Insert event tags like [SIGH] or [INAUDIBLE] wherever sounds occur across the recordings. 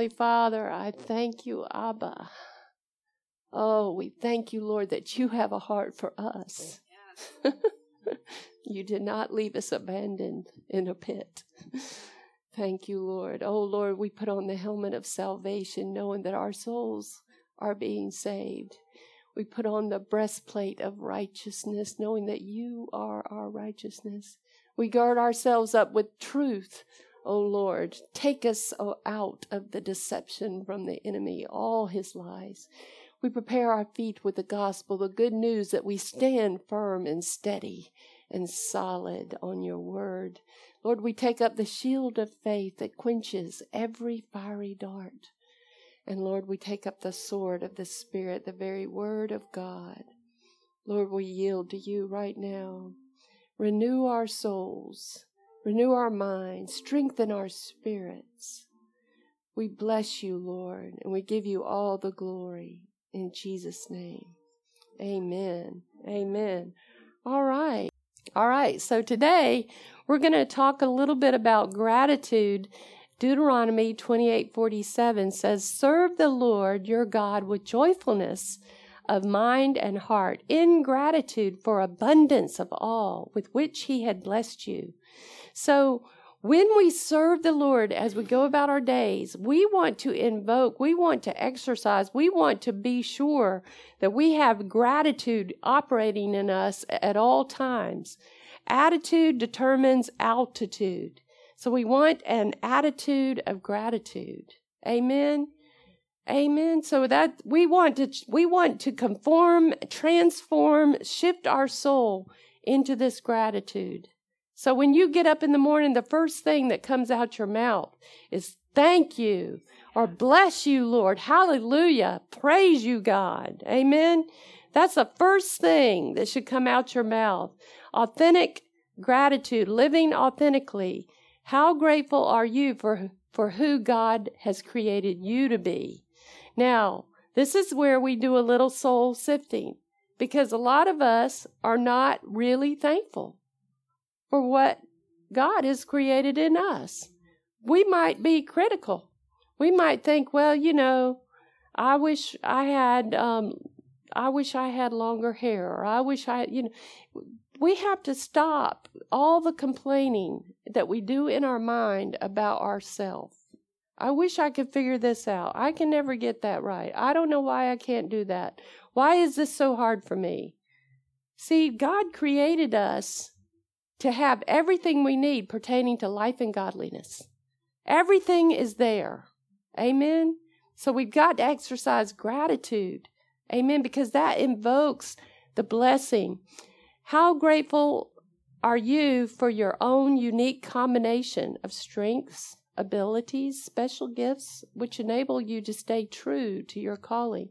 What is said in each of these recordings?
Heavenly Father, I thank you, Abba. Oh, we thank you, Lord, that you have a heart for us. [LAUGHS] you did not leave us abandoned in a pit. Thank you, Lord. Oh, Lord, we put on the helmet of salvation, knowing that our souls are being saved. We put on the breastplate of righteousness, knowing that you are our righteousness. We guard ourselves up with truth, O Lord. Take us out of the deception from the enemy, all his lies. We prepare our feet with the gospel, the good news that we stand firm and steady and solid on your word. Lord, we take up the shield of faith that quenches every fiery dart. And Lord, we take up the sword of the Spirit, the very word of God. Lord, we yield to you right now. Renew our souls, renew our minds, strengthen our spirits. We bless you, Lord, and we give you all the glory in Jesus' name. Amen. Amen. All right. All right. So today we're going to talk a little bit about gratitude. Deuteronomy 28:47 says, "Serve the Lord your God with joyfulness of mind and heart, in gratitude for abundance of all with which he had blessed you." So when we serve the Lord as we go about our days, we want to invoke, we want to exercise, we want to be sure that we have gratitude operating in us at all times. Attitude determines altitude. So we want an attitude of gratitude. Amen. Amen. So that we want to we want to conform, transform, shift our soul into this gratitude. So when you get up in the morning, the first thing that comes out your mouth is thank you or bless you, Lord. Hallelujah. Praise you, God. Amen. That's the first thing that should come out your mouth. Authentic gratitude, living authentically. How grateful are you for, for who God has created you to be? Now, this is where we do a little soul sifting because a lot of us are not really thankful for what God has created in us. We might be critical. We might think, well, you know, I wish I had, um, I wish I had longer hair, or I wish I, you know, we have to stop all the complaining that we do in our mind about ourselves. I wish I could figure this out. I can never get that right. I don't know why I can't do that. Why is this so hard for me? See, God created us to have everything we need pertaining to life and godliness. Everything is there. Amen. So we've got to exercise gratitude. Amen. Because that invokes the blessing. How grateful are you for your own unique combination of strengths, abilities, special gifts, which enable you to stay true to your calling?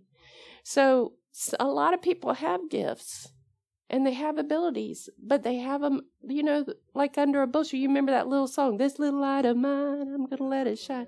So, a lot of people have gifts and they have abilities, but they have them, you know, like under a bushel. You remember that little song, This Little Light of Mine, I'm going to let it shine.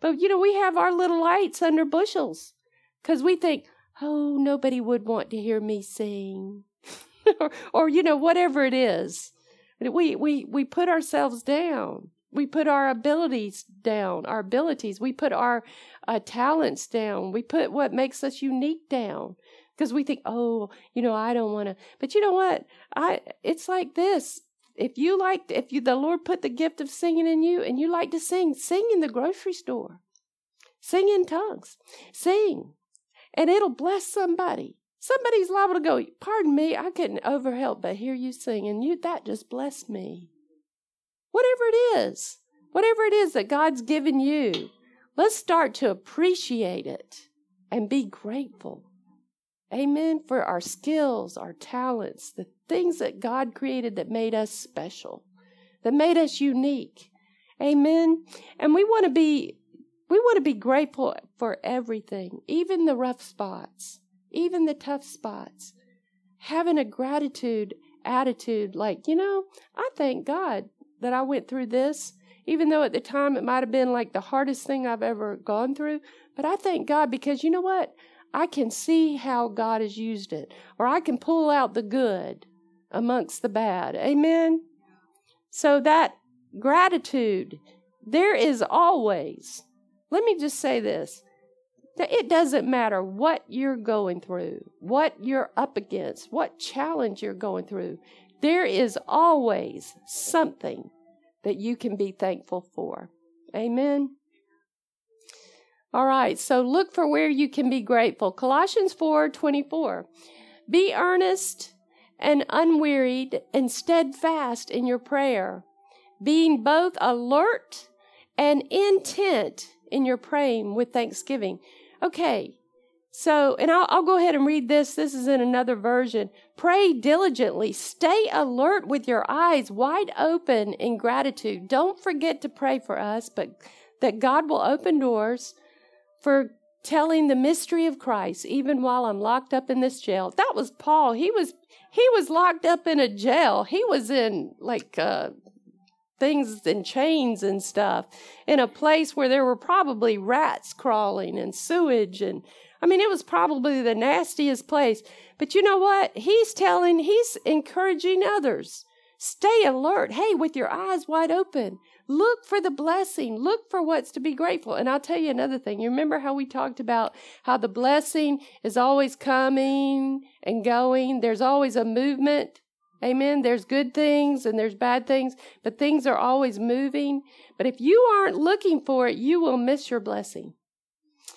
But, you know, we have our little lights under bushels because we think, oh, nobody would want to hear me sing. [LAUGHS] or, or, you know, whatever it is. We, we, we put ourselves down. We put our abilities down, our abilities. We put our uh, talents down. We put what makes us unique down because we think, oh, you know, I don't want to. But you know what? I it's like this. If you like, if you the Lord put the gift of singing in you, and you like to sing, sing in the grocery store, sing in tongues, sing, and it'll bless somebody. Somebody's liable to go, pardon me, I couldn't overhelp but hear you sing, and you that just blessed me. Whatever it is, whatever it is that God's given you, let's start to appreciate it and be grateful. Amen. For our skills, our talents, the things that God created that made us special, that made us unique. Amen. And we want to be we want to be grateful for everything, even the rough spots, even the tough spots. Having a gratitude attitude like, you know, I thank God that I went through this, even though at the time it might have been like the hardest thing I've ever gone through. But I thank God because you know what? I can see how God has used it, or I can pull out the good amongst the bad. Amen? So that gratitude, there is always, let me just say this that it doesn't matter what you're going through, what you're up against, what challenge you're going through. There is always something that you can be thankful for. Amen. All right, so look for where you can be grateful. Colossians 4 24. Be earnest and unwearied and steadfast in your prayer, being both alert and intent in your praying with thanksgiving. Okay, so, and I'll, I'll, go ahead and read this. This is in another version. Pray diligently. Stay alert with your eyes wide open in gratitude. Don't forget to pray for us, but that God will open doors for telling the mystery of Christ even while I'm locked up in this jail. That was Paul. He was he was locked up in a jail. He was in like uh, things and chains and stuff in a place where there were probably rats crawling and sewage and I mean it was probably the nastiest place. But you know what? He's telling he's encouraging others. Stay alert. Hey, with your eyes wide open. Look for the blessing. Look for what's to be grateful. And I'll tell you another thing. You remember how we talked about how the blessing is always coming and going? There's always a movement. Amen. There's good things and there's bad things, but things are always moving. But if you aren't looking for it, you will miss your blessing.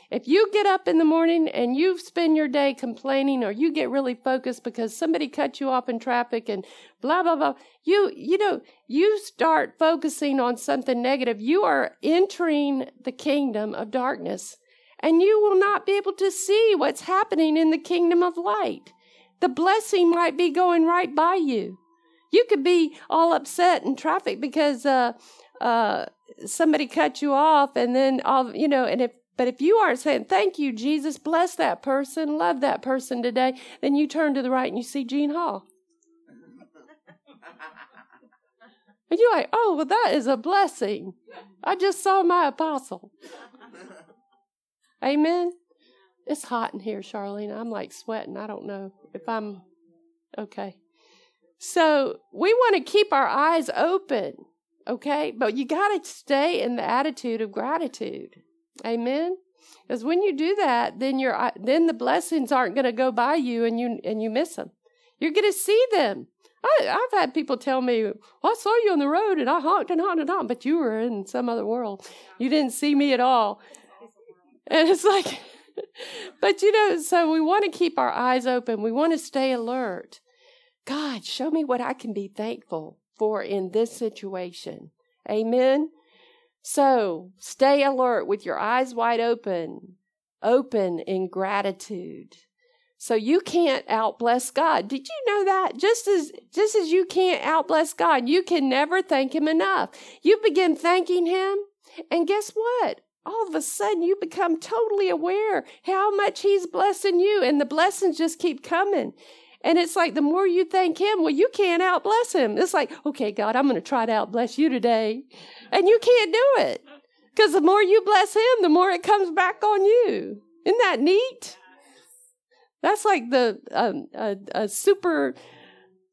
If you get up in the morning and you spend your day complaining or you get really focused because somebody cut you off in traffic and blah blah blah, you you know, you start focusing on something negative, you are entering the kingdom of darkness and you will not be able to see what's happening in the kingdom of light. The blessing might be going right by you. You could be all upset in traffic because uh uh somebody cut you off and then all you know and if but if you aren't saying, Thank you, Jesus, bless that person, love that person today, then you turn to the right and you see Gene Hall. [LAUGHS] And you're like, Oh, well, that is a blessing. I just saw my apostle. [LAUGHS] Amen. It's hot in here, Charlene. I'm like sweating. I don't know if I'm okay. So we want to keep our eyes open, okay? But you got to stay in the attitude of gratitude. Amen. Because when you do that, then you're then the blessings aren't going to go by you, and you and you miss them. You're going to see them. I, have had people tell me, well, "I saw you on the road, and I honked and honked and honked," but you were in some other world. You didn't see me at all. And it's like, [LAUGHS] but you know, so we want to keep our eyes open. We want to stay alert. God, show me what I can be thankful for in this situation. Amen. So stay alert with your eyes wide open, open in gratitude. So you can't outbless God. Did you know that? Just as just as you can't outbless God, you can never thank him enough. You begin thanking him, and guess what? All of a sudden you become totally aware how much he's blessing you and the blessings just keep coming. And it's like the more you thank him, well, you can't outbless him. It's like, okay, God, I'm going to try to outbless you today. And you can't do it. Because the more you bless him, the more it comes back on you. Isn't that neat? That's like the um, a, a super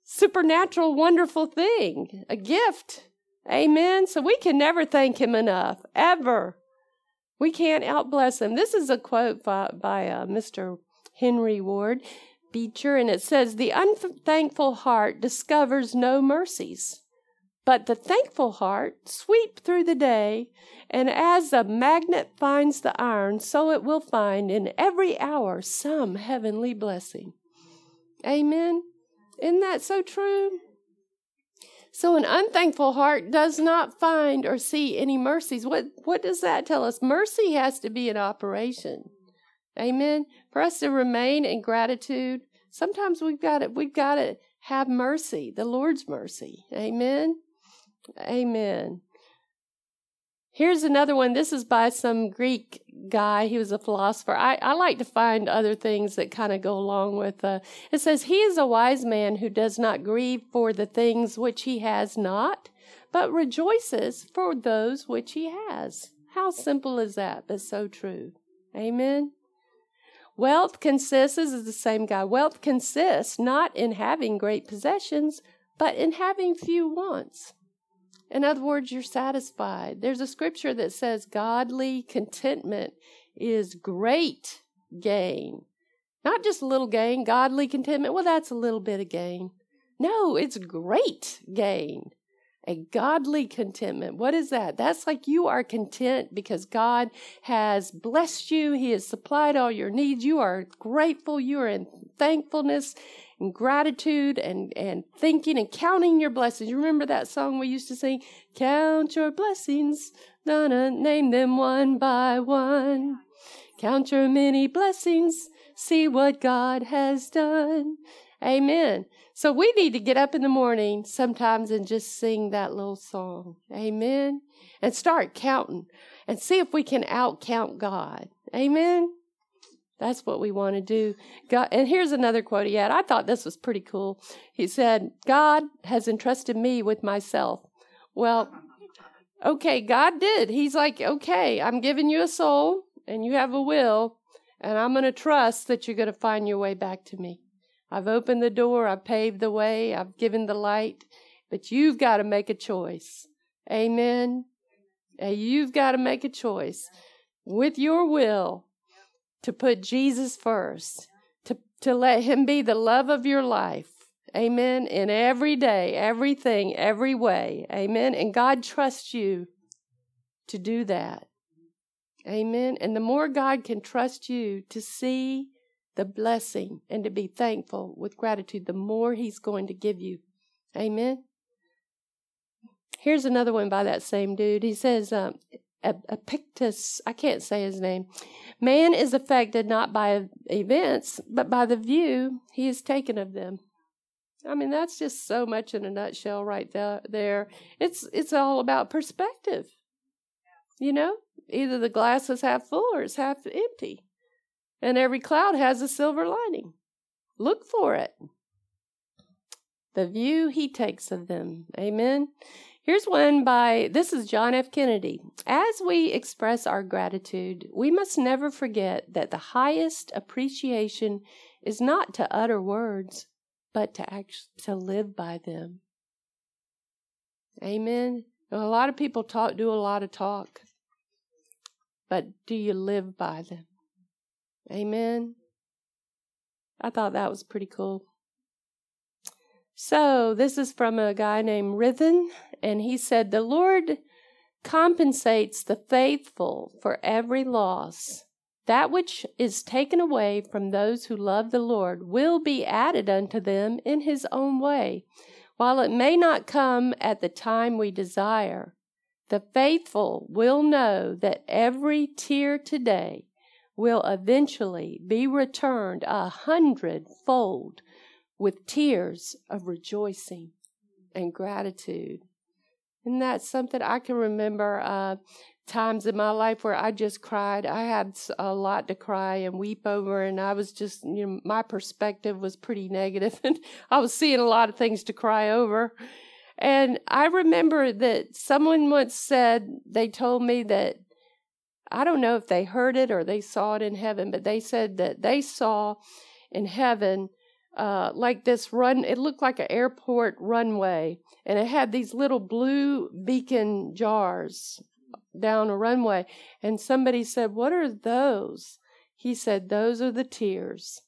supernatural, wonderful thing, a gift. Amen. So we can never thank him enough, ever. We can't outbless him. This is a quote by, by uh, Mr. Henry Ward Beecher, and it says, The unthankful heart discovers no mercies. But the thankful heart sweep through the day, and as a magnet finds the iron, so it will find in every hour some heavenly blessing. Amen. Isn't that so true? So an unthankful heart does not find or see any mercies. What what does that tell us? Mercy has to be in operation. Amen. For us to remain in gratitude, sometimes we've got to we've got to have mercy, the Lord's mercy. Amen. Amen. Here's another one. This is by some Greek guy. He was a philosopher. I, I like to find other things that kind of go along with. Uh, it says, He is a wise man who does not grieve for the things which he has not, but rejoices for those which he has. How simple is that? But so true. Amen. Wealth consists, this is the same guy, wealth consists not in having great possessions, but in having few wants. In other words, you're satisfied. There's a scripture that says godly contentment is great gain. Not just a little gain, godly contentment. Well, that's a little bit of gain. No, it's great gain. A godly contentment. What is that? That's like you are content because God has blessed you. He has supplied all your needs. You are grateful. You are in thankfulness and gratitude and, and thinking and counting your blessings. You remember that song we used to sing? Count your blessings. Donna, name them one by one. Count your many blessings. See what God has done. Amen. So we need to get up in the morning sometimes and just sing that little song. Amen. And start counting and see if we can outcount God. Amen. That's what we want to do. God, and here's another quote he had. I thought this was pretty cool. He said, God has entrusted me with myself. Well, okay, God did. He's like, okay, I'm giving you a soul and you have a will, and I'm going to trust that you're going to find your way back to me. I've opened the door, I've paved the way, I've given the light, but you've got to make a choice. Amen. And you've got to make a choice with your will to put Jesus first, to, to let Him be the love of your life. Amen. In every day, everything, every way. Amen. And God trusts you to do that. Amen. And the more God can trust you to see the blessing and to be thankful with gratitude, the more He's going to give you. Amen. Here's another one by that same dude. He says, um, Epictetus, I can't say his name. Man is affected not by events, but by the view he is taken of them. I mean, that's just so much in a nutshell right there. It's it's all about perspective. You know, either the glass is half full or it's half empty. And every cloud has a silver lining. Look for it. The view he takes of them. Amen. Here's one by, this is John F. Kennedy. As we express our gratitude, we must never forget that the highest appreciation is not to utter words, but to act, to live by them. Amen. A lot of people talk, do a lot of talk, but do you live by them? Amen. I thought that was pretty cool. So, this is from a guy named Rithen, and he said, The Lord compensates the faithful for every loss. That which is taken away from those who love the Lord will be added unto them in his own way. While it may not come at the time we desire, the faithful will know that every tear today will eventually be returned a hundredfold with tears of rejoicing and gratitude. And that's something I can remember uh, times in my life where I just cried. I had a lot to cry and weep over, and I was just, you know, my perspective was pretty negative, [LAUGHS] and I was seeing a lot of things to cry over. And I remember that someone once said, they told me that I don't know if they heard it or they saw it in heaven, but they said that they saw in heaven uh, like this run. It looked like an airport runway, and it had these little blue beacon jars down a runway. And somebody said, What are those? He said, Those are the tears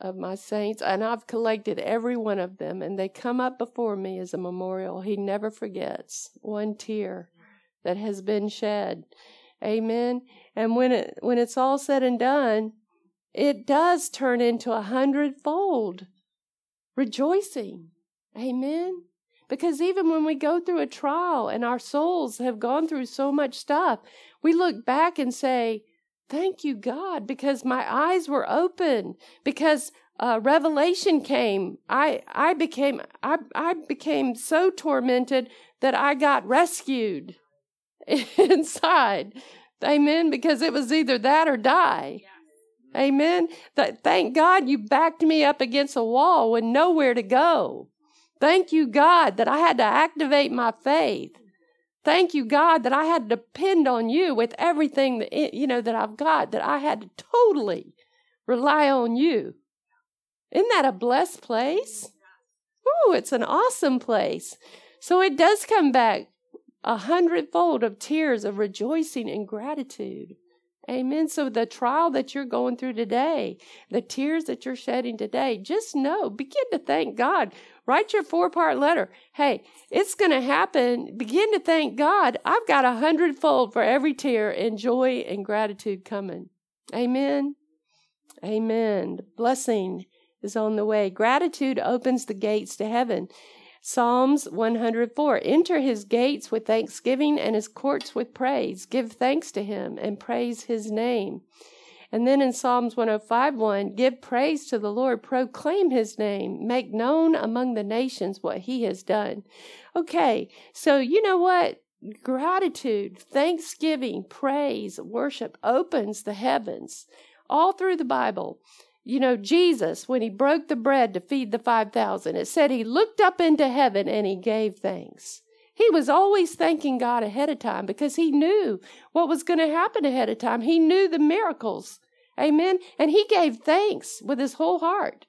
of my saints, and I've collected every one of them, and they come up before me as a memorial. He never forgets one tear that has been shed. Amen. And when it when it's all said and done, it does turn into a hundredfold rejoicing. Amen. Because even when we go through a trial and our souls have gone through so much stuff, we look back and say, Thank you, God, because my eyes were open, because uh, revelation came. I I became I I became so tormented that I got rescued. [LAUGHS] inside. Amen. Because it was either that or die. Mm-hmm. Amen. That, thank God you backed me up against a wall with nowhere to go. Thank you, God, that I had to activate my faith. Thank you, God, that I had to depend on you with everything that eh, you know that I've got. That I had to totally rely on you. Isn't that a blessed place? Ooh, it's an awesome place. So it does come back a hundredfold of tears of rejoicing and gratitude. Amen. So the trial that you're going through today, the tears that you're shedding today, just know, begin to thank God. Write your four part letter. Hey, it's going to happen. Begin to thank God. I've got a hundredfold for every tear and joy and gratitude coming. Amen. Amen. blessing is on the way. Gratitude opens the gates to heaven. Psalms 104 Enter his gates with thanksgiving and his courts with praise. Give thanks to him and praise his name. And then in Psalms 105 1, give praise to the Lord, proclaim his name, make known among the nations what he has done. Okay, so you know what? Gratitude, thanksgiving, praise, worship opens the heavens all through the Bible. You know, Jesus, when he broke the bread to feed the 5,000, it said he looked up into heaven and he gave thanks. He was always thanking God ahead of time because he knew what was going to happen ahead of time. He knew the miracles. Amen. And he gave thanks with his whole heart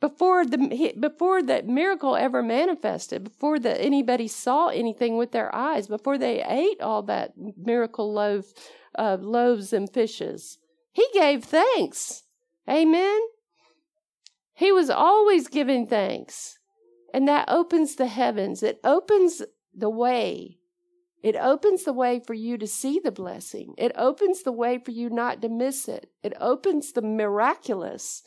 before the before that miracle ever manifested, before that anybody saw anything with their eyes, before they ate all that miracle loaf, uh, loaves and fishes. He gave thanks. Amen. He was always giving thanks. And that opens the heavens. It opens the way. It opens the way for you to see the blessing. It opens the way for you not to miss it. It opens the miraculous.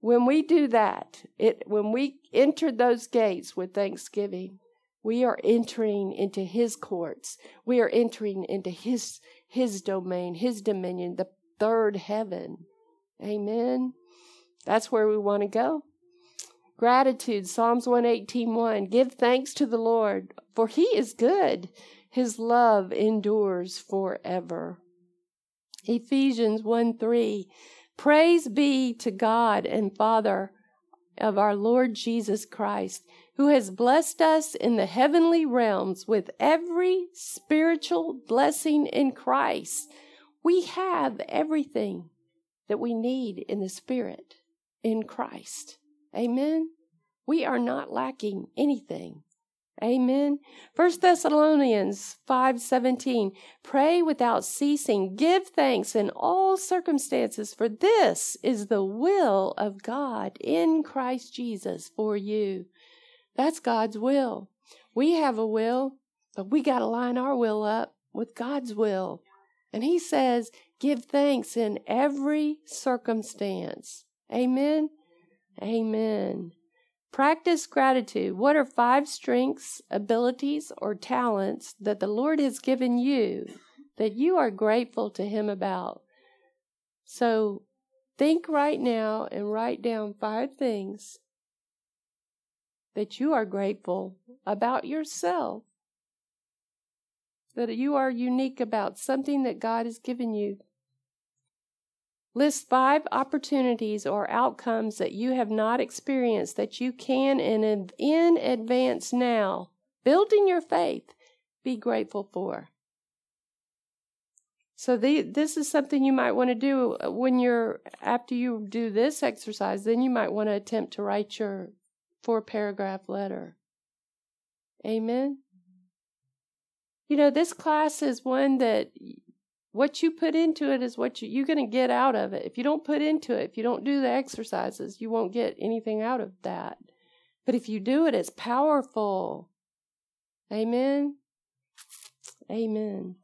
When we do that, it when we enter those gates with thanksgiving, we are entering into his courts. We are entering into his his domain, his dominion, the third heaven. Amen. That's where we want to go. Gratitude, Psalms 118 1. Give thanks to the Lord, for he is good. His love endures forever. Ephesians 1 3. Praise be to God and Father of our Lord Jesus Christ, who has blessed us in the heavenly realms with every spiritual blessing in Christ. We have everything that we need in the Spirit in Christ. Amen. We are not lacking anything. Amen. First Thessalonians 5:17 Pray without ceasing give thanks in all circumstances for this is the will of God in Christ Jesus for you. That's God's will. We have a will, but we got to line our will up with God's will. And he says Give thanks in every circumstance. Amen. Amen. Practice gratitude. What are five strengths, abilities, or talents that the Lord has given you that you are grateful to Him about? So think right now and write down five things that you are grateful about yourself that you are unique about, something that God has given you. List five opportunities or outcomes that you have not experienced that you can in, in advance now, building your faith, be grateful for. So the, this is something you might want to do uh, when you're after you do this exercise. Then you might want to attempt to write your four paragraph letter. Amen. You know, this class is one that what you put into it is what you, you're going to get out of it. If you don't put into it, if you don't do the exercises, you won't get anything out of that. But if you do it, it's powerful. Amen. Amen.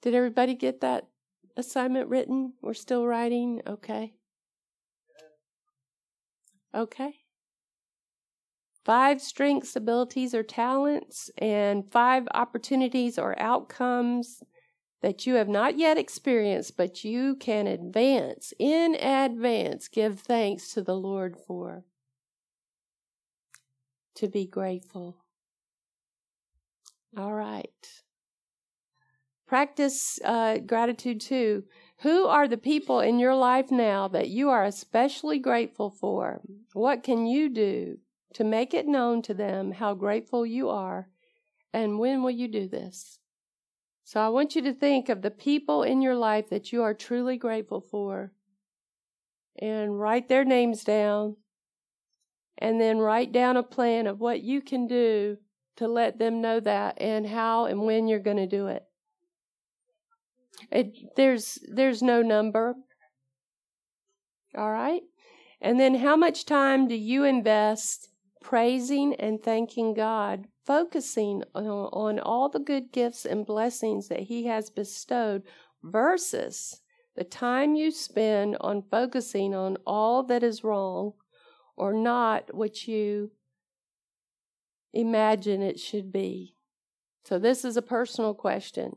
Did everybody get that assignment written? We're still writing? Okay. Okay five strengths, abilities, or talents, and five opportunities or outcomes that you have not yet experienced, but you can advance, in advance, give thanks to the Lord for. To be grateful. All right. Practice uh, gratitude too. Who are the people in your life now that you are especially grateful for? What can you do to make it known to them how grateful you are. And when will you do this? So I want you to think of the people in your life that you are truly grateful for and write their names down and then write down a plan of what you can do to let them know that and how and when you're going to do it. it. There's there's no number. All right? And then how much time do you invest praising and thanking God, focusing on, on all the good gifts and blessings that he has bestowed versus the time you spend on focusing on all that is wrong or not what you imagine it should be. So, this is a personal question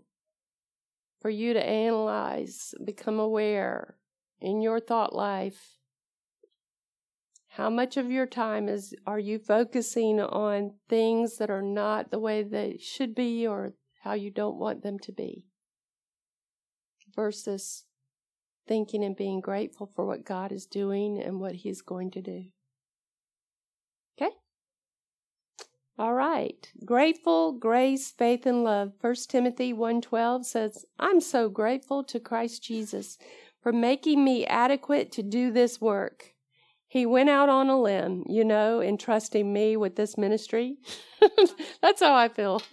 for you to analyze, become aware in your thought life. How much of your time is are you focusing on things that are not the way they should be or how you don't want them to be? Versus thinking and being grateful for what God is doing and what He's going to do. Okay? All right. Grateful, grace, faith, and love. 1 Timothy 1.12 says, I'm so grateful to Christ Jesus for making me adequate to do this work. He went out on a limb, you know, entrusting me with this ministry. [LAUGHS] That's how I feel.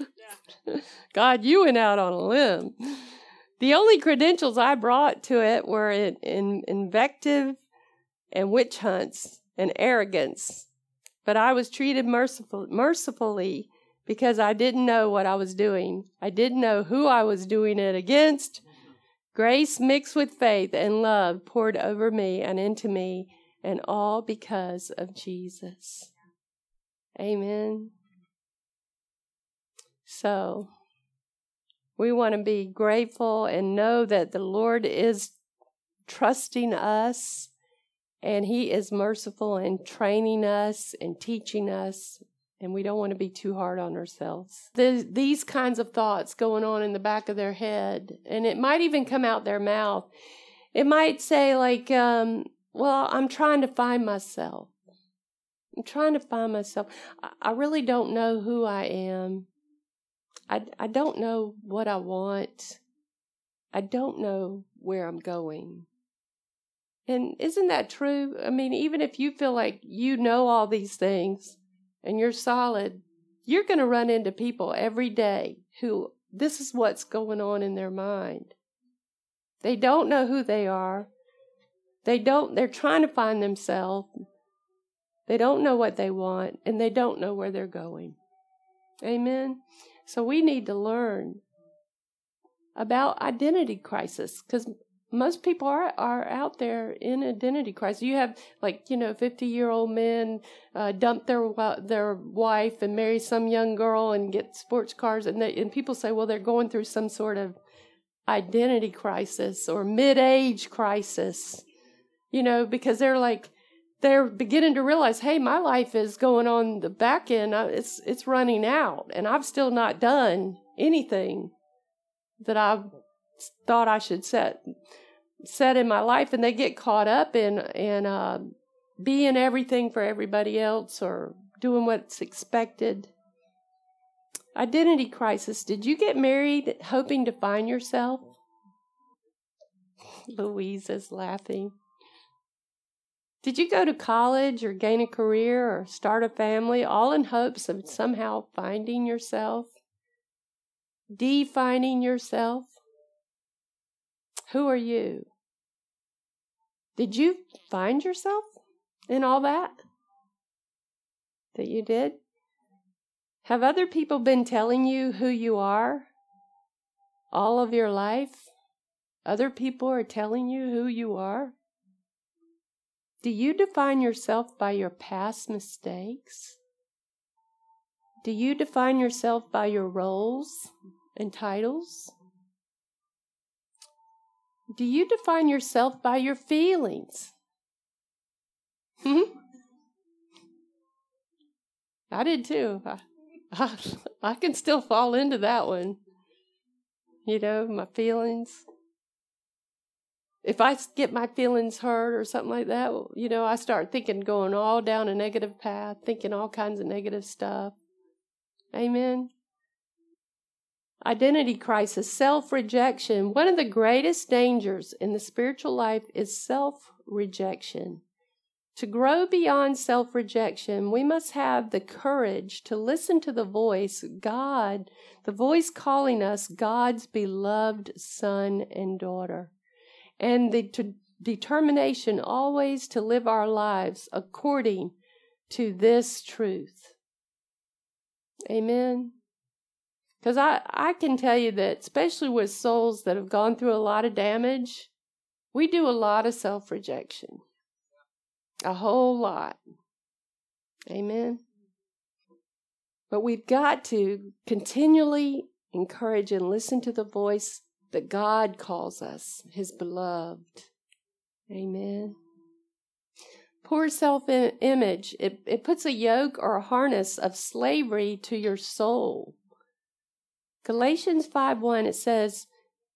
[LAUGHS] God, you went out on a limb. The only credentials I brought to it were in, in invective and witch hunts and arrogance. But I was treated merciful, mercifully because I didn't know what I was doing. I didn't know who I was doing it against. Grace mixed with faith and love poured over me and into me, and all because of Jesus. Amen. So, we want to be grateful and know that the Lord is trusting us and He is merciful in training us and teaching us. And we don't want to be too hard on ourselves. There's these kinds of thoughts going on in the back of their head, and it might even come out their mouth. It might say, like, um, Well, I'm trying to find myself. I'm trying to find myself. I really don't know who I am. I, I don't know what I want. I don't know where I'm going. And isn't that true? I mean, even if you feel like you know all these things and you're solid, you're going to run into people every day who this is what's going on in their mind. They don't know who they are. They don't, they're trying to find themselves. They don't know what they want and they don't know where they're going. Amen. So we need to learn about identity crisis because most people are are out there in identity crisis. You have like you know fifty year old men uh, dump their their wife and marry some young girl and get sports cars, and they, and people say, well, they're going through some sort of identity crisis or mid age crisis, you know, because they're like they're beginning to realize, hey, my life is going on the back end. It's it's running out, and I've still not done anything that I thought I should set set in my life, and they get caught up in in uh, being everything for everybody else or doing what's expected. Identity crisis. Did you get married hoping to find yourself? Louise is laughing. Did you go to college or gain a career or start a family all in hopes of somehow finding yourself? Defining yourself? Who are you? Did you find yourself in all that? That you did? Have other people been telling you who you are all of your life? Other people are telling you who you are? Do you define yourself by your past mistakes? Do you define yourself by your roles and titles? Do you define yourself by your feelings? Hmm? I did too. I, I, I can still fall into that one. You know, my feelings if I get my feelings hurt or something like that, you know, I start thinking, going all down a negative path, thinking all kinds of negative stuff. Amen. Identity crisis, self rejection. One of the greatest dangers in the spiritual life is self rejection. To grow beyond self rejection, we must have the courage to listen to the voice, God, the voice calling us God's beloved son and daughter, and the t- determination always to live our lives according to this truth. Amen. Because I, I can tell you that, especially with souls that have gone through a lot of damage, we do a lot of self rejection. A whole lot. Amen. But we've got to continually encourage and listen to the voice that God calls us, His beloved. Amen. Poor self image, it, it puts a yoke or a harness of slavery to your soul. Galatians 5 1, it says,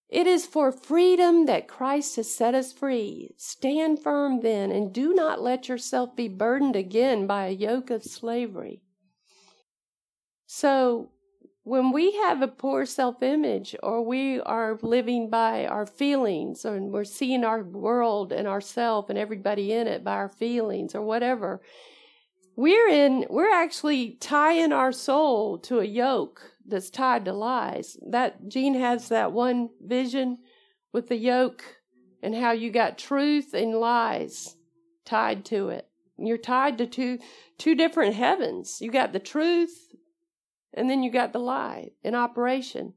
It is for freedom that Christ has set us free. Stand firm then, and do not let yourself be burdened again by a yoke of slavery. So, when we have a poor self image or we are living by our feelings and we're seeing our world and ourself and everybody in it by our feelings or whatever, we're in we're actually tying our soul to a yoke that's tied to lies. That Gene has that one vision with the yoke and how you got truth and lies tied to it. You're tied to two two different heavens. You got the truth and then you got the lie in operation.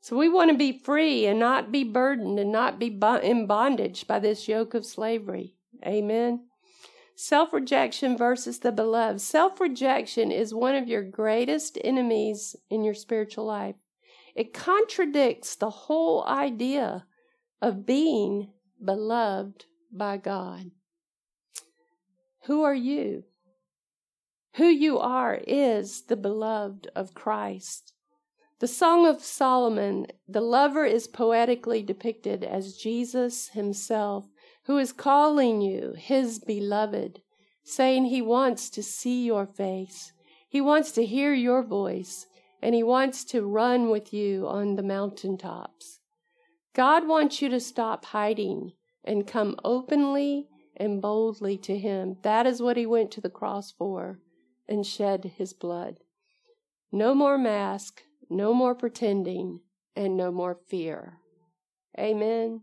So we want to be free and not be burdened and not be in bondage by this yoke of slavery. Amen. Self rejection versus the beloved. Self rejection is one of your greatest enemies in your spiritual life. It contradicts the whole idea of being beloved by God. Who are you? Who you are is the beloved of Christ. The Song of Solomon, the lover is poetically depicted as Jesus himself who is calling you his beloved, saying he wants to see your face, he wants to hear your voice, and he wants to run with you on the mountaintops. God wants you to stop hiding and come openly and boldly to him. That is what he went to the cross for and shed his blood. No more mask, no more pretending, and no more fear. Amen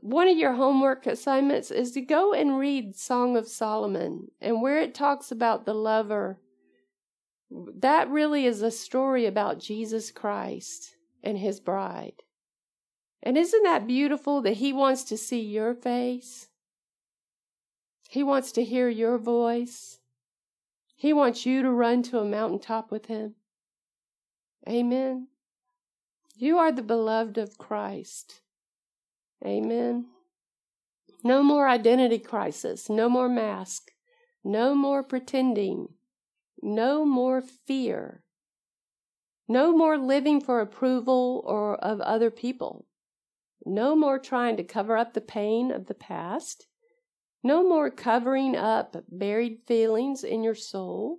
one of your homework assignments is to go and read Song of Solomon and where it talks about the lover. That really is a story about Jesus Christ and his bride. And isn't that beautiful that he wants to see your face? He wants to hear your voice. He wants you to run to a mountaintop with him. Amen. You are the beloved of Christ. Amen. No more identity crisis, no more mask, no more pretending, no more fear, no more living for approval or of other people, no more trying to cover up the pain of the past, no more covering up buried feelings in your soul.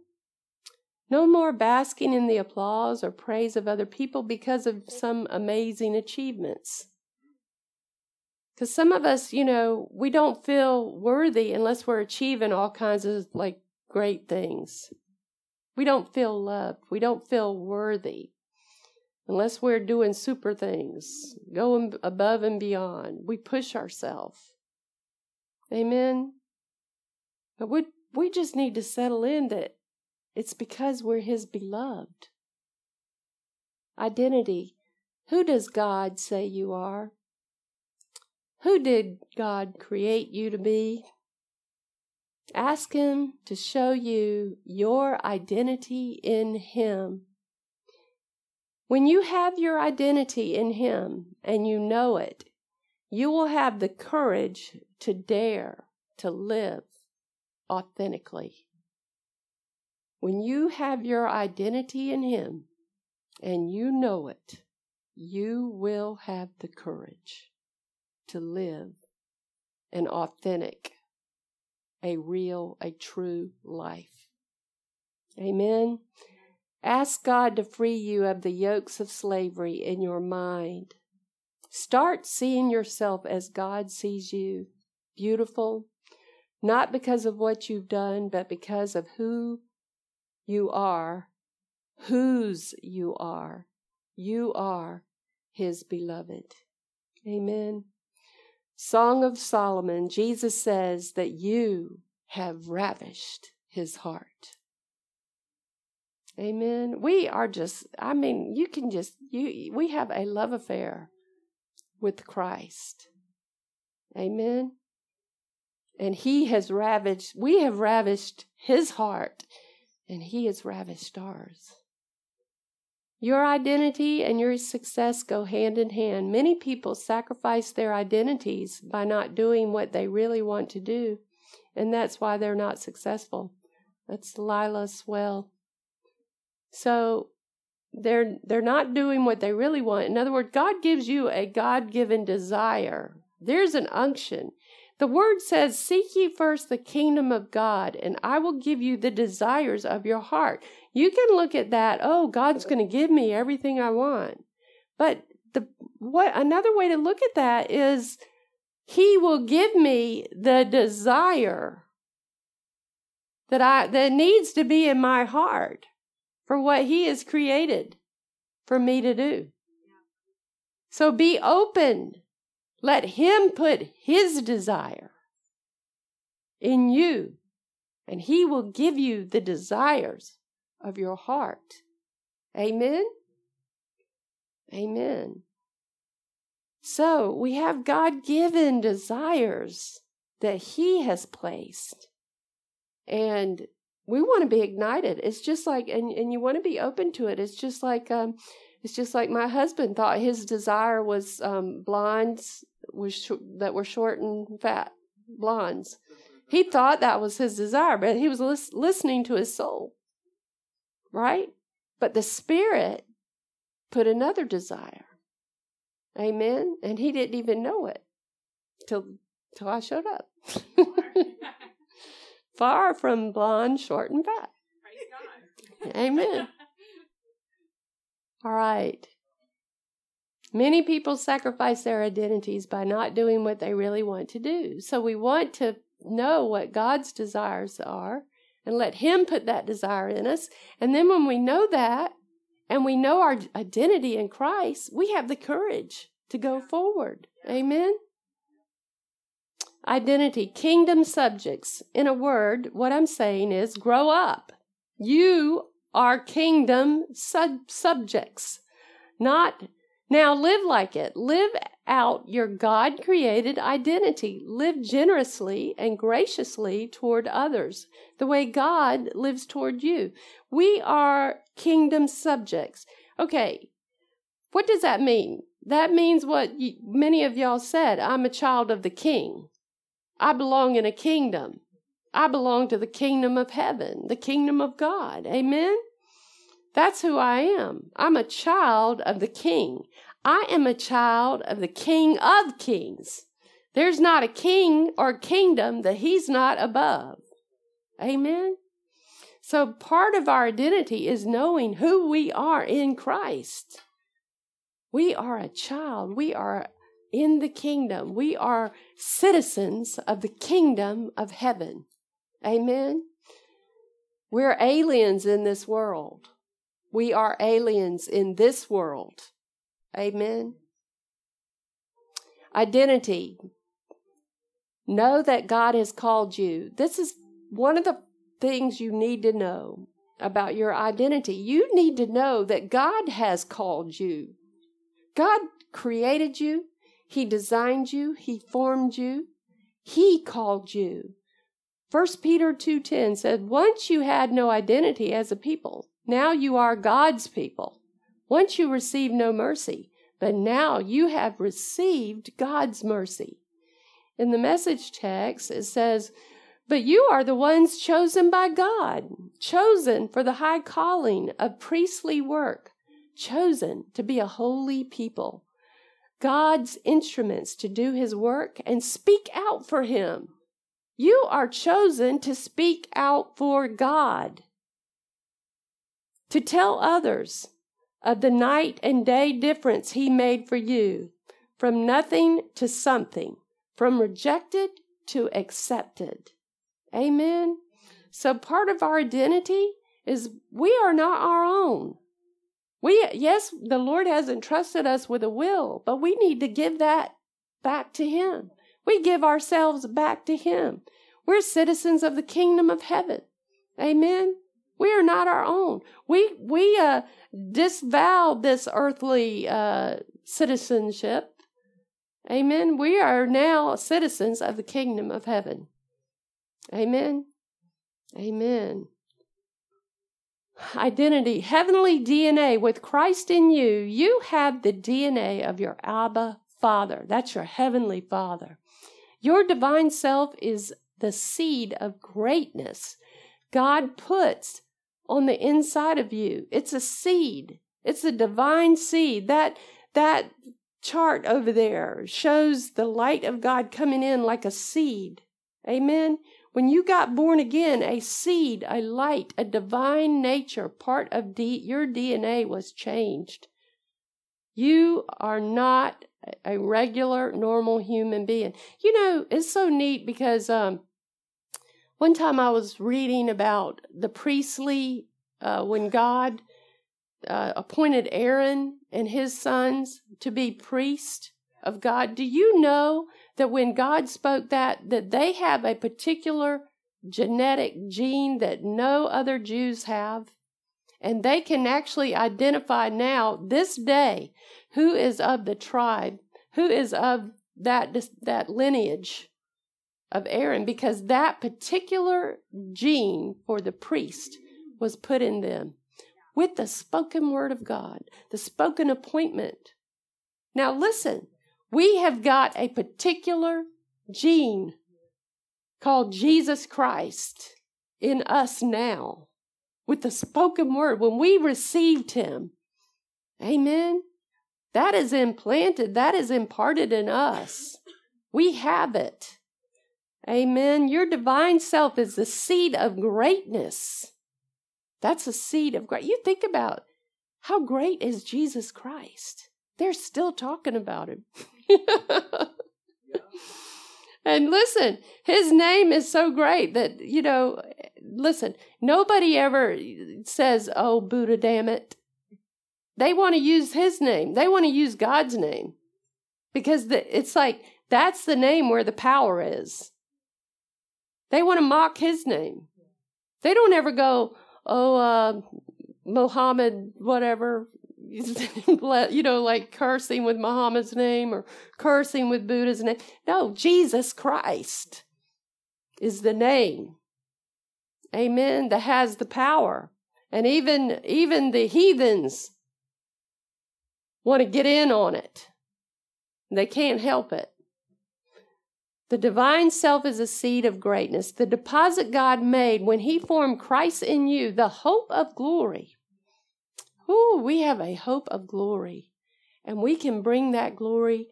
No more basking in the applause or praise of other people because of some amazing achievements. Because some of us, you know, we don't feel worthy unless we're achieving all kinds of like great things. We don't feel loved. We don't feel worthy unless we're doing super things, going above and beyond. We push ourselves. Amen. But we we just need to settle in that it's because we're his beloved. Identity. Who does God say you are? Who did God create you to be? Ask Him to show you your identity in Him. When you have your identity in Him and you know it, you will have the courage to dare to live authentically. When you have your identity in Him and you know it, you will have the courage to live an authentic, a real, a true life. Amen. Ask God to free you of the yokes of slavery in your mind. Start seeing yourself as God sees you beautiful, not because of what you've done, but because of who you are, whose you are. You are his beloved. Amen. Song of Solomon, Jesus says that you have ravished his heart. Amen. We are just, I mean, you can just, you, we have a love affair with Christ. Amen. And he has ravished, we have ravished his heart, and he has ravished ours. Your identity and your success go hand in hand. Many people sacrifice their identities by not doing what they really want to do, and that's why they're not successful. That's Lila Swell. So they're they're not doing what they really want. In other words, God gives you a God-given desire. There's an unction. The word says, Seek ye first the kingdom of God, and I will give you the desires of your heart. You can look at that, oh, God's going to give me everything I want. But the what another way to look at that is he will give me the desire that I that needs to be in my heart for what he has created for me to do. So be open let Him put His desire in you, and He will give you the desires of your heart. Amen? Amen. So we have God given desires that He has placed. And we want to be ignited. It's just like, and, and you want to be open to it. It's just like, um, it's just like my husband thought his desire was um, blondes was sh- that were short and fat, blondes. He thought that was his desire, but he was lis- listening to his soul, right? But the Spirit put another desire. Amen. And he didn't even know it till till I showed up. [LAUGHS] Far from blonde, short, and fat. Amen. All right. Many people sacrifice their identities by not doing what they really want to do. So we want to know what God's desires are and let Him put that desire in us. And then when we know that and we know our identity in Christ, we have the courage to go forward. Amen. Identity, kingdom subjects. In a word, what I'm saying is grow up. You are kingdom sub- subjects, not now live like it. Live out your God created identity. Live generously and graciously toward others, the way God lives toward you. We are kingdom subjects. Okay, what does that mean? That means what many of y'all said I'm a child of the king. I belong in a kingdom. I belong to the kingdom of heaven, the kingdom of God. Amen? That's who I am. I'm a child of the King. I am a child of the King of Kings. There's not a king or kingdom that he's not above. Amen. So part of our identity is knowing who we are in Christ. We are a child. We are in the kingdom. We are citizens of the kingdom of heaven. Amen. We're aliens in this world. We are aliens in this world. Amen. Identity. Know that God has called you. This is one of the things you need to know about your identity. You need to know that God has called you. God created you, He designed you, He formed you, He called you. 1 Peter 2:10 said, "Once you had no identity as a people, now you are God's people. Once you received no mercy, but now you have received God's mercy. In the message text, it says, But you are the ones chosen by God, chosen for the high calling of priestly work, chosen to be a holy people, God's instruments to do his work and speak out for him. You are chosen to speak out for God to tell others of the night and day difference He made for you, from nothing to something, from rejected to accepted. Amen. So part of our identity is we are not our own. We yes, the Lord has entrusted us with a will, but we need to give that back to him. We give ourselves back to him. We're citizens of the kingdom of heaven. Amen. We are not our own. We we uh disavow this earthly uh citizenship. Amen. We are now citizens of the kingdom of heaven. Amen. Amen. Identity, heavenly DNA with Christ in you. You have the DNA of your Abba Father. That's your heavenly Father. Your divine self is the seed of greatness God puts on the inside of you. It's a seed. It's a divine seed. That that chart over there shows the light of God coming in like a seed. Amen. When you got born again, a seed, a light, a divine nature, part of D, your DNA was changed. You are not a regular, normal human being. You know, it's so neat because um, one time I was reading about the priestly, uh, when God uh, appointed Aaron and his sons to be priest of God. Do you know that when God spoke that, that they have a particular genetic gene that no other Jews have? And they can actually identify now, this day, who is of the tribe, who is of that, that lineage of Aaron, because that particular gene for the priest was put in them with the spoken word of God, the spoken appointment. Now, listen, we have got a particular gene called Jesus Christ in us now with the spoken word. When we received him, amen, that is implanted, that is imparted in us. We have it. Amen. Your divine self is the seed of greatness. That's a seed of great. You think about how great is Jesus Christ. They're still talking about him. [LAUGHS] And listen, his name is so great that, you know, listen, nobody ever says, oh, Buddha, damn it. They want to use his name, they want to use God's name because the, it's like that's the name where the power is. They want to mock his name. They don't ever go, oh, uh, Mohammed, whatever, [LAUGHS] you know, like cursing with Muhammad's name or cursing with Buddha's name. No, Jesus Christ is the name. Amen. That has the power. And even even the heathens want to get in on it. They can't help it. The divine self is a seed of greatness, the deposit God made when He formed Christ in you, the hope of glory. Ooh, we have a hope of glory, and we can bring that glory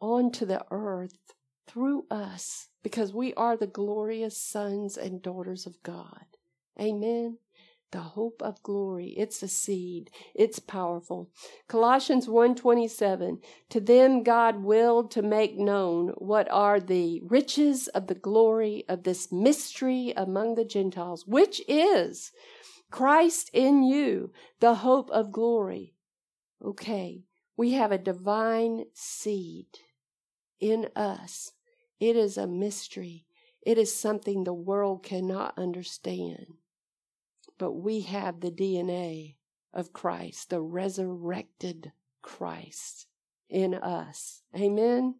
onto the earth through us because we are the glorious sons and daughters of God. Amen. The hope of glory it's a seed. It's powerful. Colossians 1.27 to them god willed to make known what are the riches of the glory of this mystery among the gentiles which is christ in you the hope of glory okay we have a divine seed in us it is a mystery it is something the world cannot understand but we have the DNA of Christ, the resurrected Christ in us. Amen.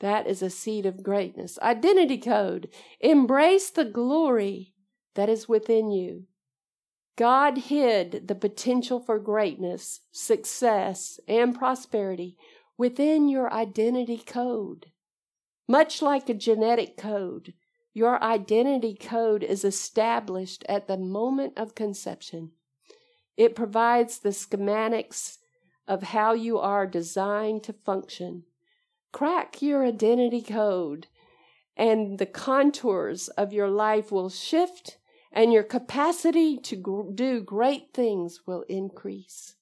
That is a seed of greatness. Identity code. Embrace the glory that is within you. God hid the potential for greatness, success, and prosperity within your identity code. Much like a genetic code, your identity code is established at the moment of conception. It provides the schematics of how you are designed to function. Crack your identity code, and the contours of your life will shift, and your capacity to gr- do great things will increase.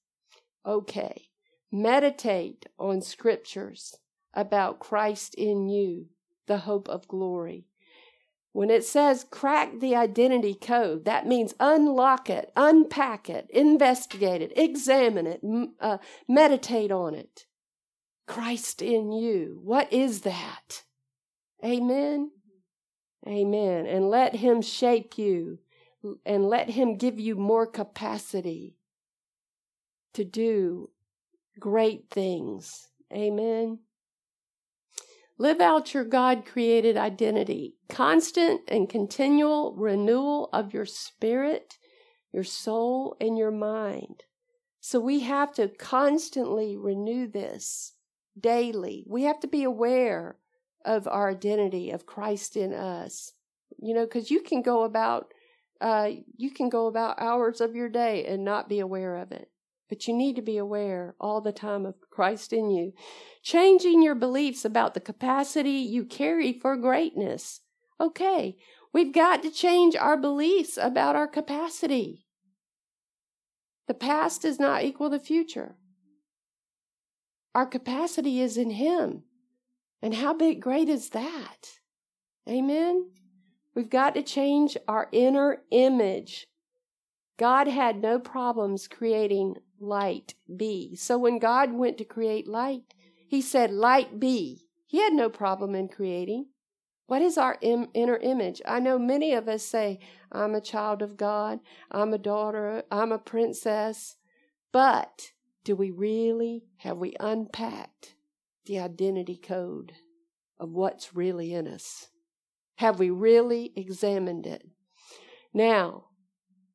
Okay, meditate on scriptures about Christ in you, the hope of glory. When it says crack the identity code, that means unlock it, unpack it, investigate it, examine it, uh, meditate on it. Christ in you. What is that? Amen. Amen. And let Him shape you and let Him give you more capacity to do great things. Amen. Live out your God created identity, constant and continual renewal of your spirit, your soul, and your mind. So we have to constantly renew this daily. We have to be aware of our identity of Christ in us. You know, because you can go about uh, you can go about hours of your day and not be aware of it. But you need to be aware all the time of Christ in you. Changing your beliefs about the capacity you carry for greatness. Okay, we've got to change our beliefs about our capacity. The past does not equal the future. Our capacity is in Him. And how big, great is that? Amen? We've got to change our inner image. God had no problems creating light be. So when God went to create light, he said, Light be. He had no problem in creating. What is our Im- inner image? I know many of us say, I'm a child of God, I'm a daughter, I'm a princess. But do we really, have we unpacked the identity code of what's really in us? Have we really examined it? Now,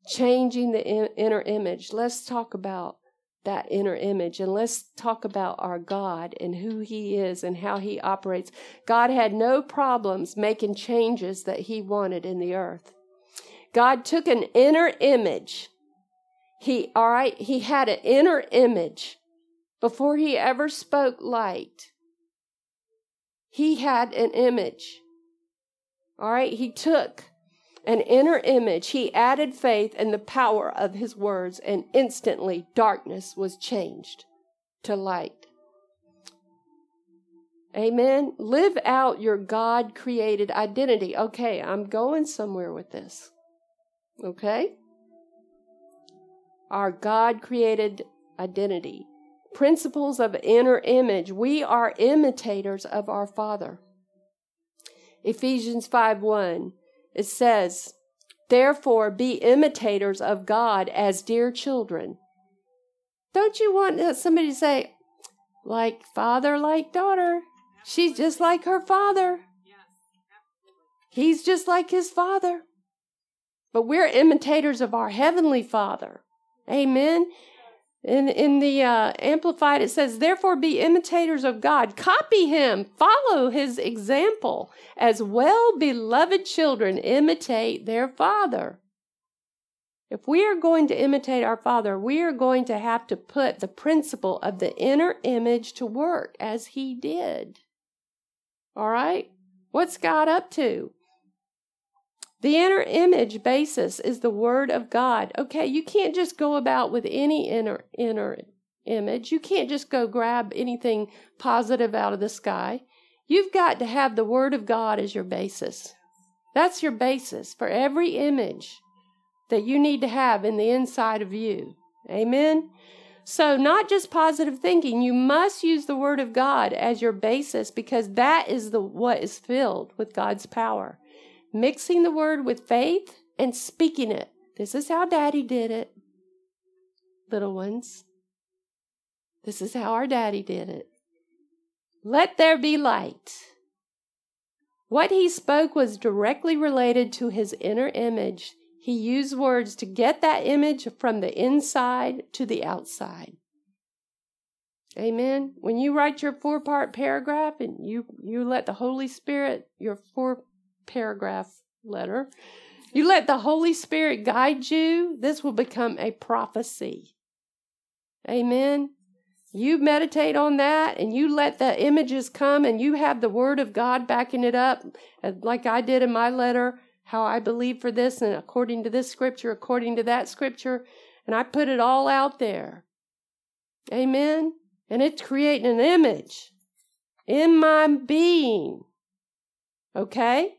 changing the in- inner image. Let's talk about that inner image and let's talk about our God and who He is and how He operates. God had no problems making changes that He wanted in the earth. God took an inner image. He, all right, He had an inner image before He ever spoke light. He had an image. All right, He took an inner image, he added faith and the power of his words, and instantly darkness was changed to light. Amen. Live out your God created identity. Okay, I'm going somewhere with this. Okay? Our God created identity. Principles of inner image. We are imitators of our Father. Ephesians 5 1. It says, Therefore, be imitators of God as dear children. Don't you want somebody to say, like father, like daughter? She's just like her father. He's just like his father. But we're imitators of our heavenly Father. Amen. In, in the uh, Amplified, it says, Therefore be imitators of God. Copy him. Follow his example. As well beloved children imitate their father. If we are going to imitate our Father, we are going to have to put the principle of the inner image to work as He did. All right? What's God up to? The inner image basis is the Word of God. Okay, you can't just go about with any inner inner image. You can't just go grab anything positive out of the sky. You've got to have the Word of God as your basis. That's your basis for every image that you need to have in the inside of you. Amen. So, not just positive thinking, you must use the Word of God as your basis because that is the what is filled with God's power mixing the word with faith and speaking it. This is how daddy did it, little ones. This is how our daddy did it. Let there be light. What he spoke was directly related to his inner image. He used words to get that image from the inside to the outside. Amen. When you write your four part paragraph and you, you let the Holy Spirit, your four paragraph letter. You let the Holy Spirit guide you, this will become a prophecy. Amen. You meditate on that and you let the images come and you have the Word of God backing it up, uh, like I did in my letter, how I believe for this and according to this scripture, according to that scripture, and I put it all out there. Amen. And it's creating an image in my being. Okay?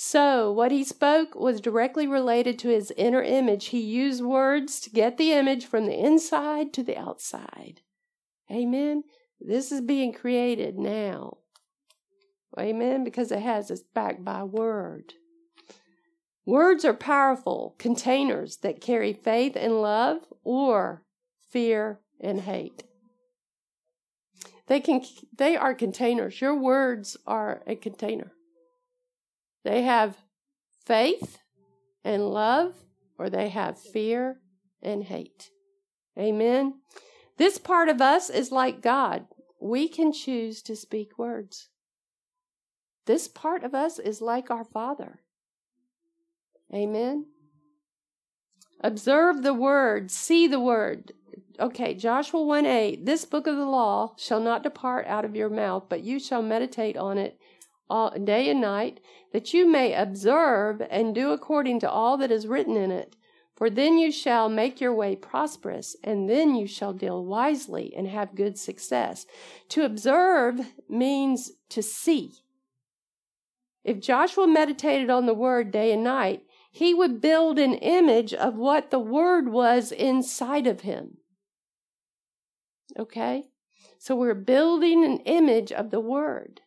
So, what he spoke was directly related to his inner image. He used words to get the image from the inside to the outside. Amen. This is being created now. Amen. Because it has its backed by word. Words are powerful containers that carry faith and love or fear and hate. They can they are containers. Your words are a container. They have faith and love or they have fear and hate. Amen. This part of us is like God. We can choose to speak words. This part of us is like our Father. Amen. Observe the word, see the word. Okay, Joshua 1 8. This book of the law shall not depart out of your mouth, but you shall meditate on it all, day and night, that you may observe and do according to all that is written in it. For then you shall make your way prosperous, and then you shall deal wisely and have good success. To observe means to see. If Joshua meditated on the word day and night, he would build an image of what the word was inside of him. Okay? So we're building an image of the word.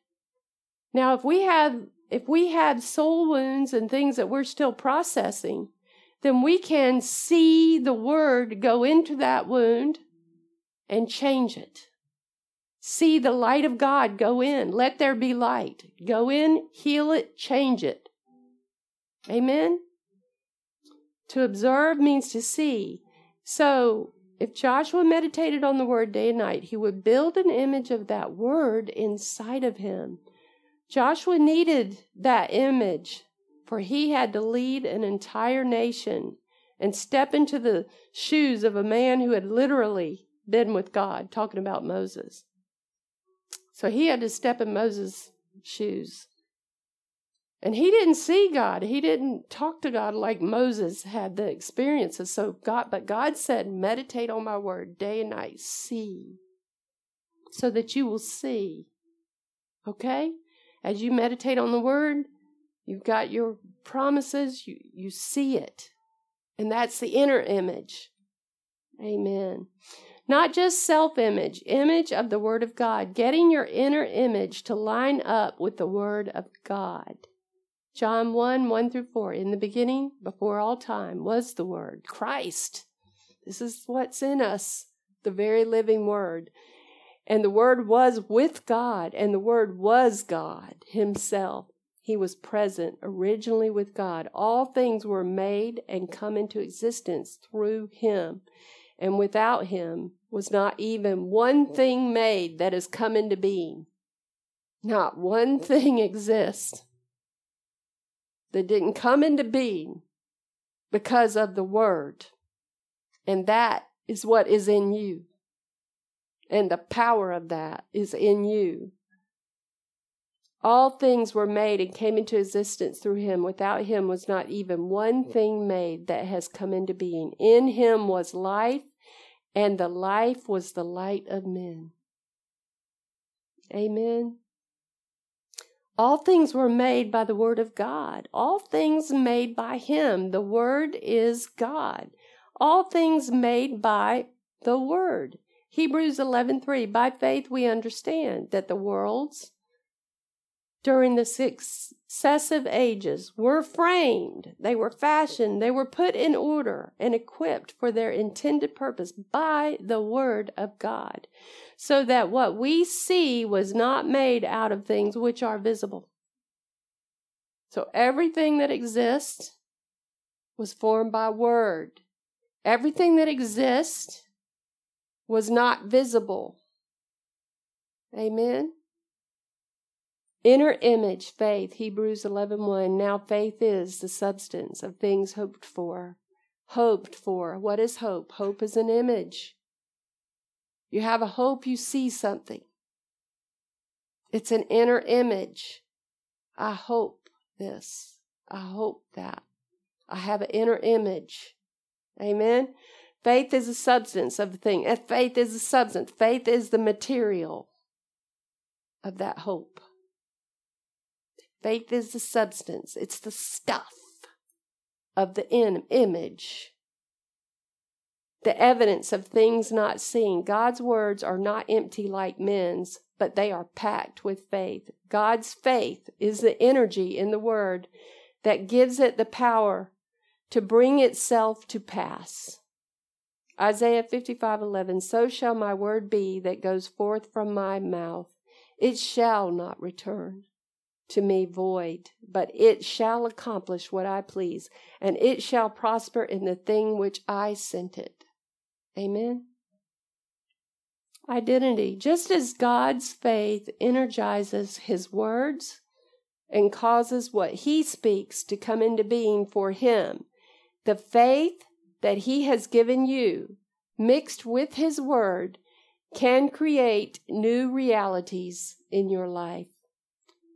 Now if we have if we have soul wounds and things that we're still processing, then we can see the word go into that wound and change it. See the light of God go in. Let there be light. Go in, heal it, change it. Amen? To observe means to see. So, if Joshua meditated on the word day and night, he would build an image of that word inside of him. Joshua needed that image, for he had to lead an entire nation and step into the shoes of a man who had literally been with God, talking about Moses. So he had to step in Moses' shoes. And he didn't see God. He didn't talk to God like Moses had the experiences. So God, but God said, meditate on my word day and night. See. So that you will see. Okay? As you meditate on the word, you've got your promises, you, you see it. And that's the inner image. Amen. Not just self image, image of the Word of God, getting your inner image to line up with the Word of God. John 1 1 through 4. In the beginning, before all time, was the Word, Christ. This is what's in us, the very living Word. And the Word was with God, and the Word was God Himself. He was present originally with God. All things were made and come into existence through Him. And without Him was not even one thing made that has come into being. Not one thing exists that didn't come into being because of the Word. And that is what is in you. And the power of that is in you. All things were made and came into existence through him. Without him was not even one thing made that has come into being. In him was life, and the life was the light of men. Amen. All things were made by the Word of God. All things made by Him. The Word is God. All things made by the Word. Hebrews 11:3 By faith we understand that the worlds during the successive ages were framed, they were fashioned, they were put in order and equipped for their intended purpose by the Word of God, so that what we see was not made out of things which are visible. So everything that exists was formed by Word. Everything that exists was not visible. Amen. Inner image, faith, Hebrews 11:1. Now faith is the substance of things hoped for. Hoped for. What is hope? Hope is an image. You have a hope you see something. It's an inner image. I hope this. I hope that. I have an inner image. Amen. Faith is the substance of the thing. Faith is the substance. Faith is the material of that hope. Faith is the substance, it's the stuff of the in- image, the evidence of things not seen. God's words are not empty like men's, but they are packed with faith. God's faith is the energy in the word that gives it the power to bring itself to pass. Isaiah 55:11 So shall my word be that goes forth from my mouth. It shall not return to me void but it shall accomplish what I please and it shall prosper in the thing which I sent it. Amen? Identity. Just as God's faith energizes his words and causes what he speaks to come into being for him the faith that He has given you, mixed with His Word, can create new realities in your life.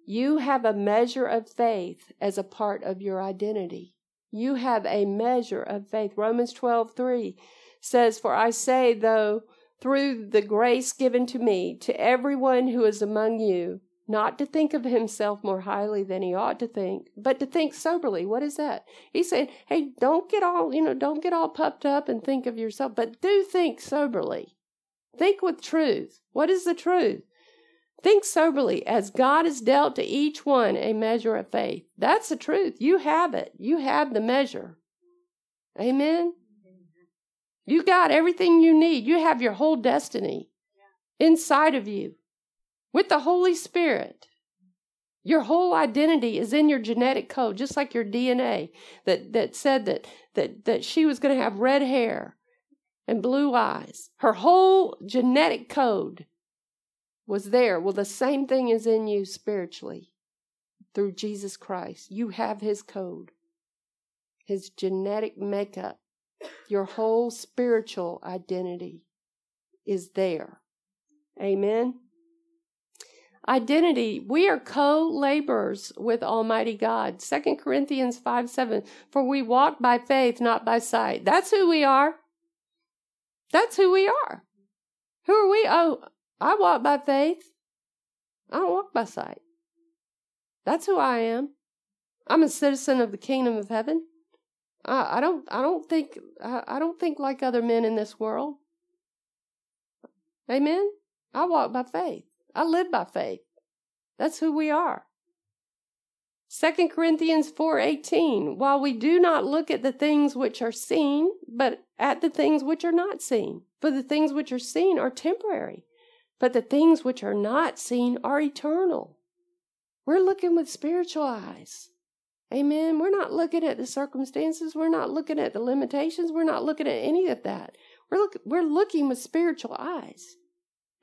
You have a measure of faith as a part of your identity. You have a measure of faith. Romans 12 3 says, For I say, though, through the grace given to me, to everyone who is among you, not to think of himself more highly than he ought to think, but to think soberly. What is that? He said, Hey, don't get all, you know, don't get all puffed up and think of yourself, but do think soberly. Think with truth. What is the truth? Think soberly as God has dealt to each one a measure of faith. That's the truth. You have it. You have the measure. Amen. You got everything you need. You have your whole destiny inside of you with the Holy Spirit. Your whole identity is in your genetic code, just like your DNA that, that said that, that, that she was going to have red hair and blue eyes. Her whole genetic code was there. Well, the same thing is in you spiritually through Jesus Christ. You have his code, his genetic makeup. Your whole spiritual identity is there. Amen. Identity. We are co-laborers with Almighty God. Second Corinthians 5 7. For we walk by faith, not by sight. That's who we are. That's who we are. Who are we? Oh, I walk by faith. I don't walk by sight. That's who I am. I'm a citizen of the kingdom of heaven. I, I don't. I don't think. I, I don't think like other men in this world. Amen. I walk by faith. I live by faith. That's who we are. 2 Corinthians 4:18 While we do not look at the things which are seen, but at the things which are not seen. For the things which are seen are temporary, but the things which are not seen are eternal. We're looking with spiritual eyes. Amen. We're not looking at the circumstances. We're not looking at the limitations. We're not looking at any of that. We're, look, we're looking with spiritual eyes.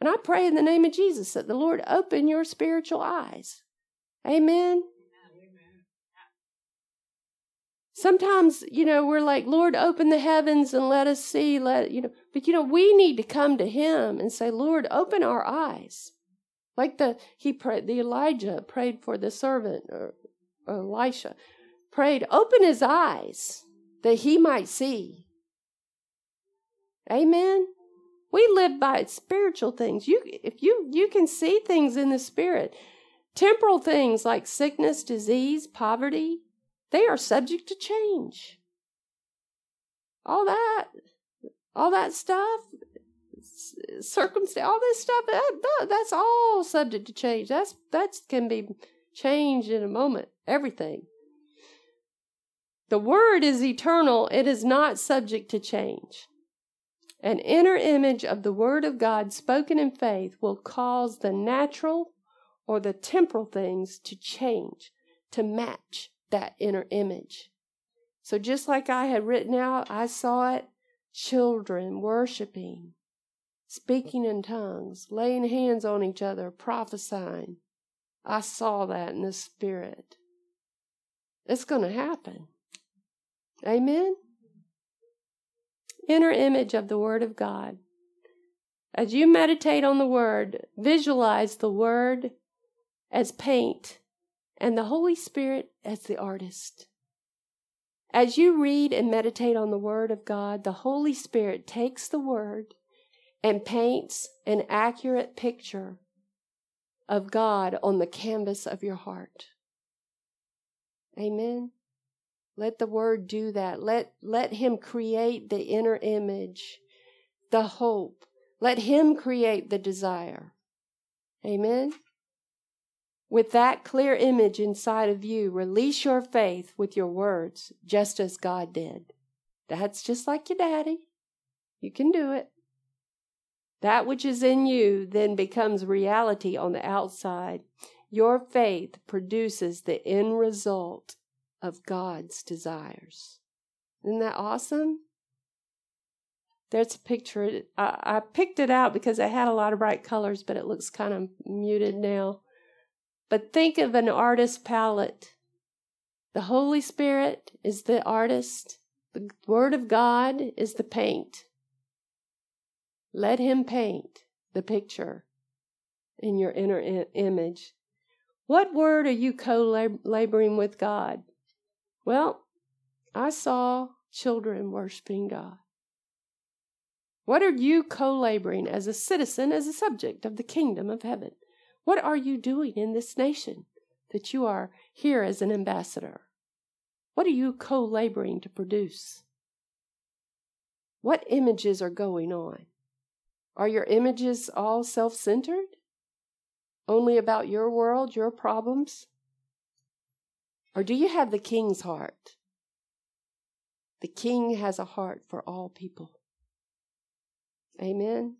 And I pray in the name of Jesus that the Lord open your spiritual eyes. Amen. Sometimes, you know, we're like, Lord, open the heavens and let us see, let, you know, but you know, we need to come to him and say, Lord, open our eyes. Like the, he prayed, the Elijah prayed for the servant, or, or Elisha prayed, open his eyes that he might see. Amen. We live by spiritual things. You if you you can see things in the spirit. Temporal things like sickness, disease, poverty, they are subject to change. All that all that stuff circumstance all this stuff that, that's all subject to change that's that can be changed in a moment everything the word is eternal it is not subject to change an inner image of the Word of God spoken in faith will cause the natural or the temporal things to change to match that inner image. So, just like I had written out, I saw it children worshiping, speaking in tongues, laying hands on each other, prophesying. I saw that in the Spirit. It's going to happen. Amen inner image of the Word of God. As you meditate on the Word, visualize the Word as paint and the Holy Spirit as the artist. As you read and meditate on the Word of God, the Holy Spirit takes the Word and paints an accurate picture of God on the canvas of your heart. Amen. Let the word do that. Let let him create the inner image, the hope. Let him create the desire. Amen. With that clear image inside of you, release your faith with your words, just as God did. That's just like your daddy. You can do it. That which is in you then becomes reality on the outside. Your faith produces the end result of God's desires. Isn't that awesome? There's a picture. I, I picked it out because it had a lot of bright colors, but it looks kind of muted now. But think of an artist's palette. The Holy Spirit is the artist, the Word of God is the paint. Let Him paint the picture in your inner image. What word are you co laboring with God? Well, I saw children worshiping God. What are you co laboring as a citizen, as a subject of the kingdom of heaven? What are you doing in this nation that you are here as an ambassador? What are you co laboring to produce? What images are going on? Are your images all self centered? Only about your world, your problems? Or do you have the king's heart? The king has a heart for all people. Amen.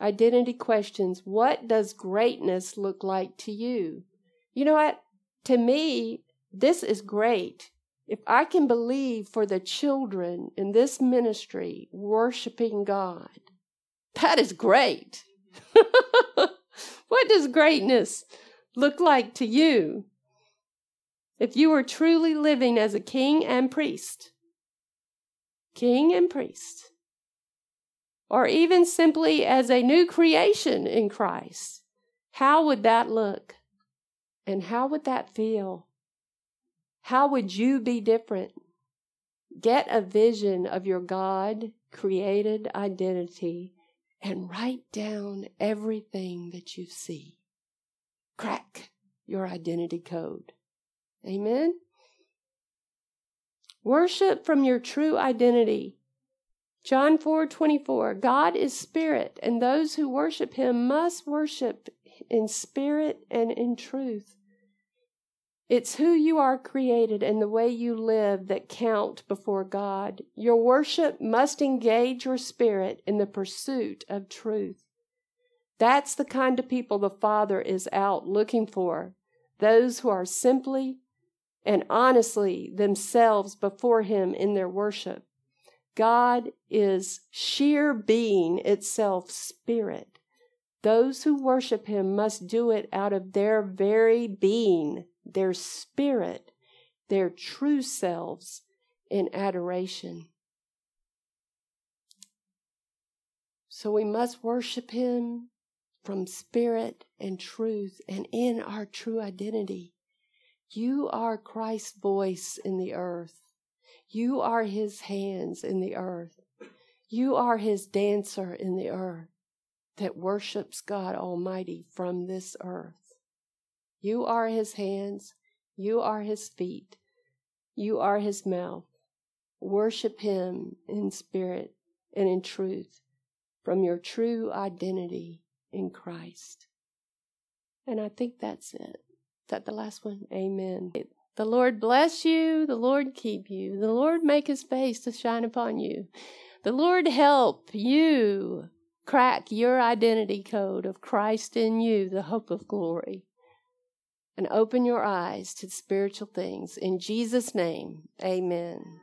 Identity questions. What does greatness look like to you? You know what? To me, this is great. If I can believe for the children in this ministry worshiping God, that is great. [LAUGHS] what does greatness look like to you? If you are truly living as a king and priest, king and priest, or even simply as a new creation in Christ, how would that look? And how would that feel? How would you be different? Get a vision of your God created identity and write down everything that you see. Crack your identity code. Amen. Worship from your true identity. John 4:24 God is spirit and those who worship him must worship in spirit and in truth. It's who you are created and the way you live that count before God. Your worship must engage your spirit in the pursuit of truth. That's the kind of people the Father is out looking for. Those who are simply and honestly themselves before Him in their worship. God is sheer being itself spirit. Those who worship Him must do it out of their very being their spirit, their true selves in adoration. So we must worship Him from spirit and truth and in our true identity. You are Christ's voice in the earth. You are His hands in the earth. You are His dancer in the earth that worships God Almighty from this earth. You are his hands. You are his feet. You are his mouth. Worship him in spirit and in truth from your true identity in Christ. And I think that's it. That the last one? Amen. The Lord bless you. The Lord keep you. The Lord make his face to shine upon you. The Lord help you crack your identity code of Christ in you, the hope of glory and open your eyes to spiritual things. In Jesus' name, amen.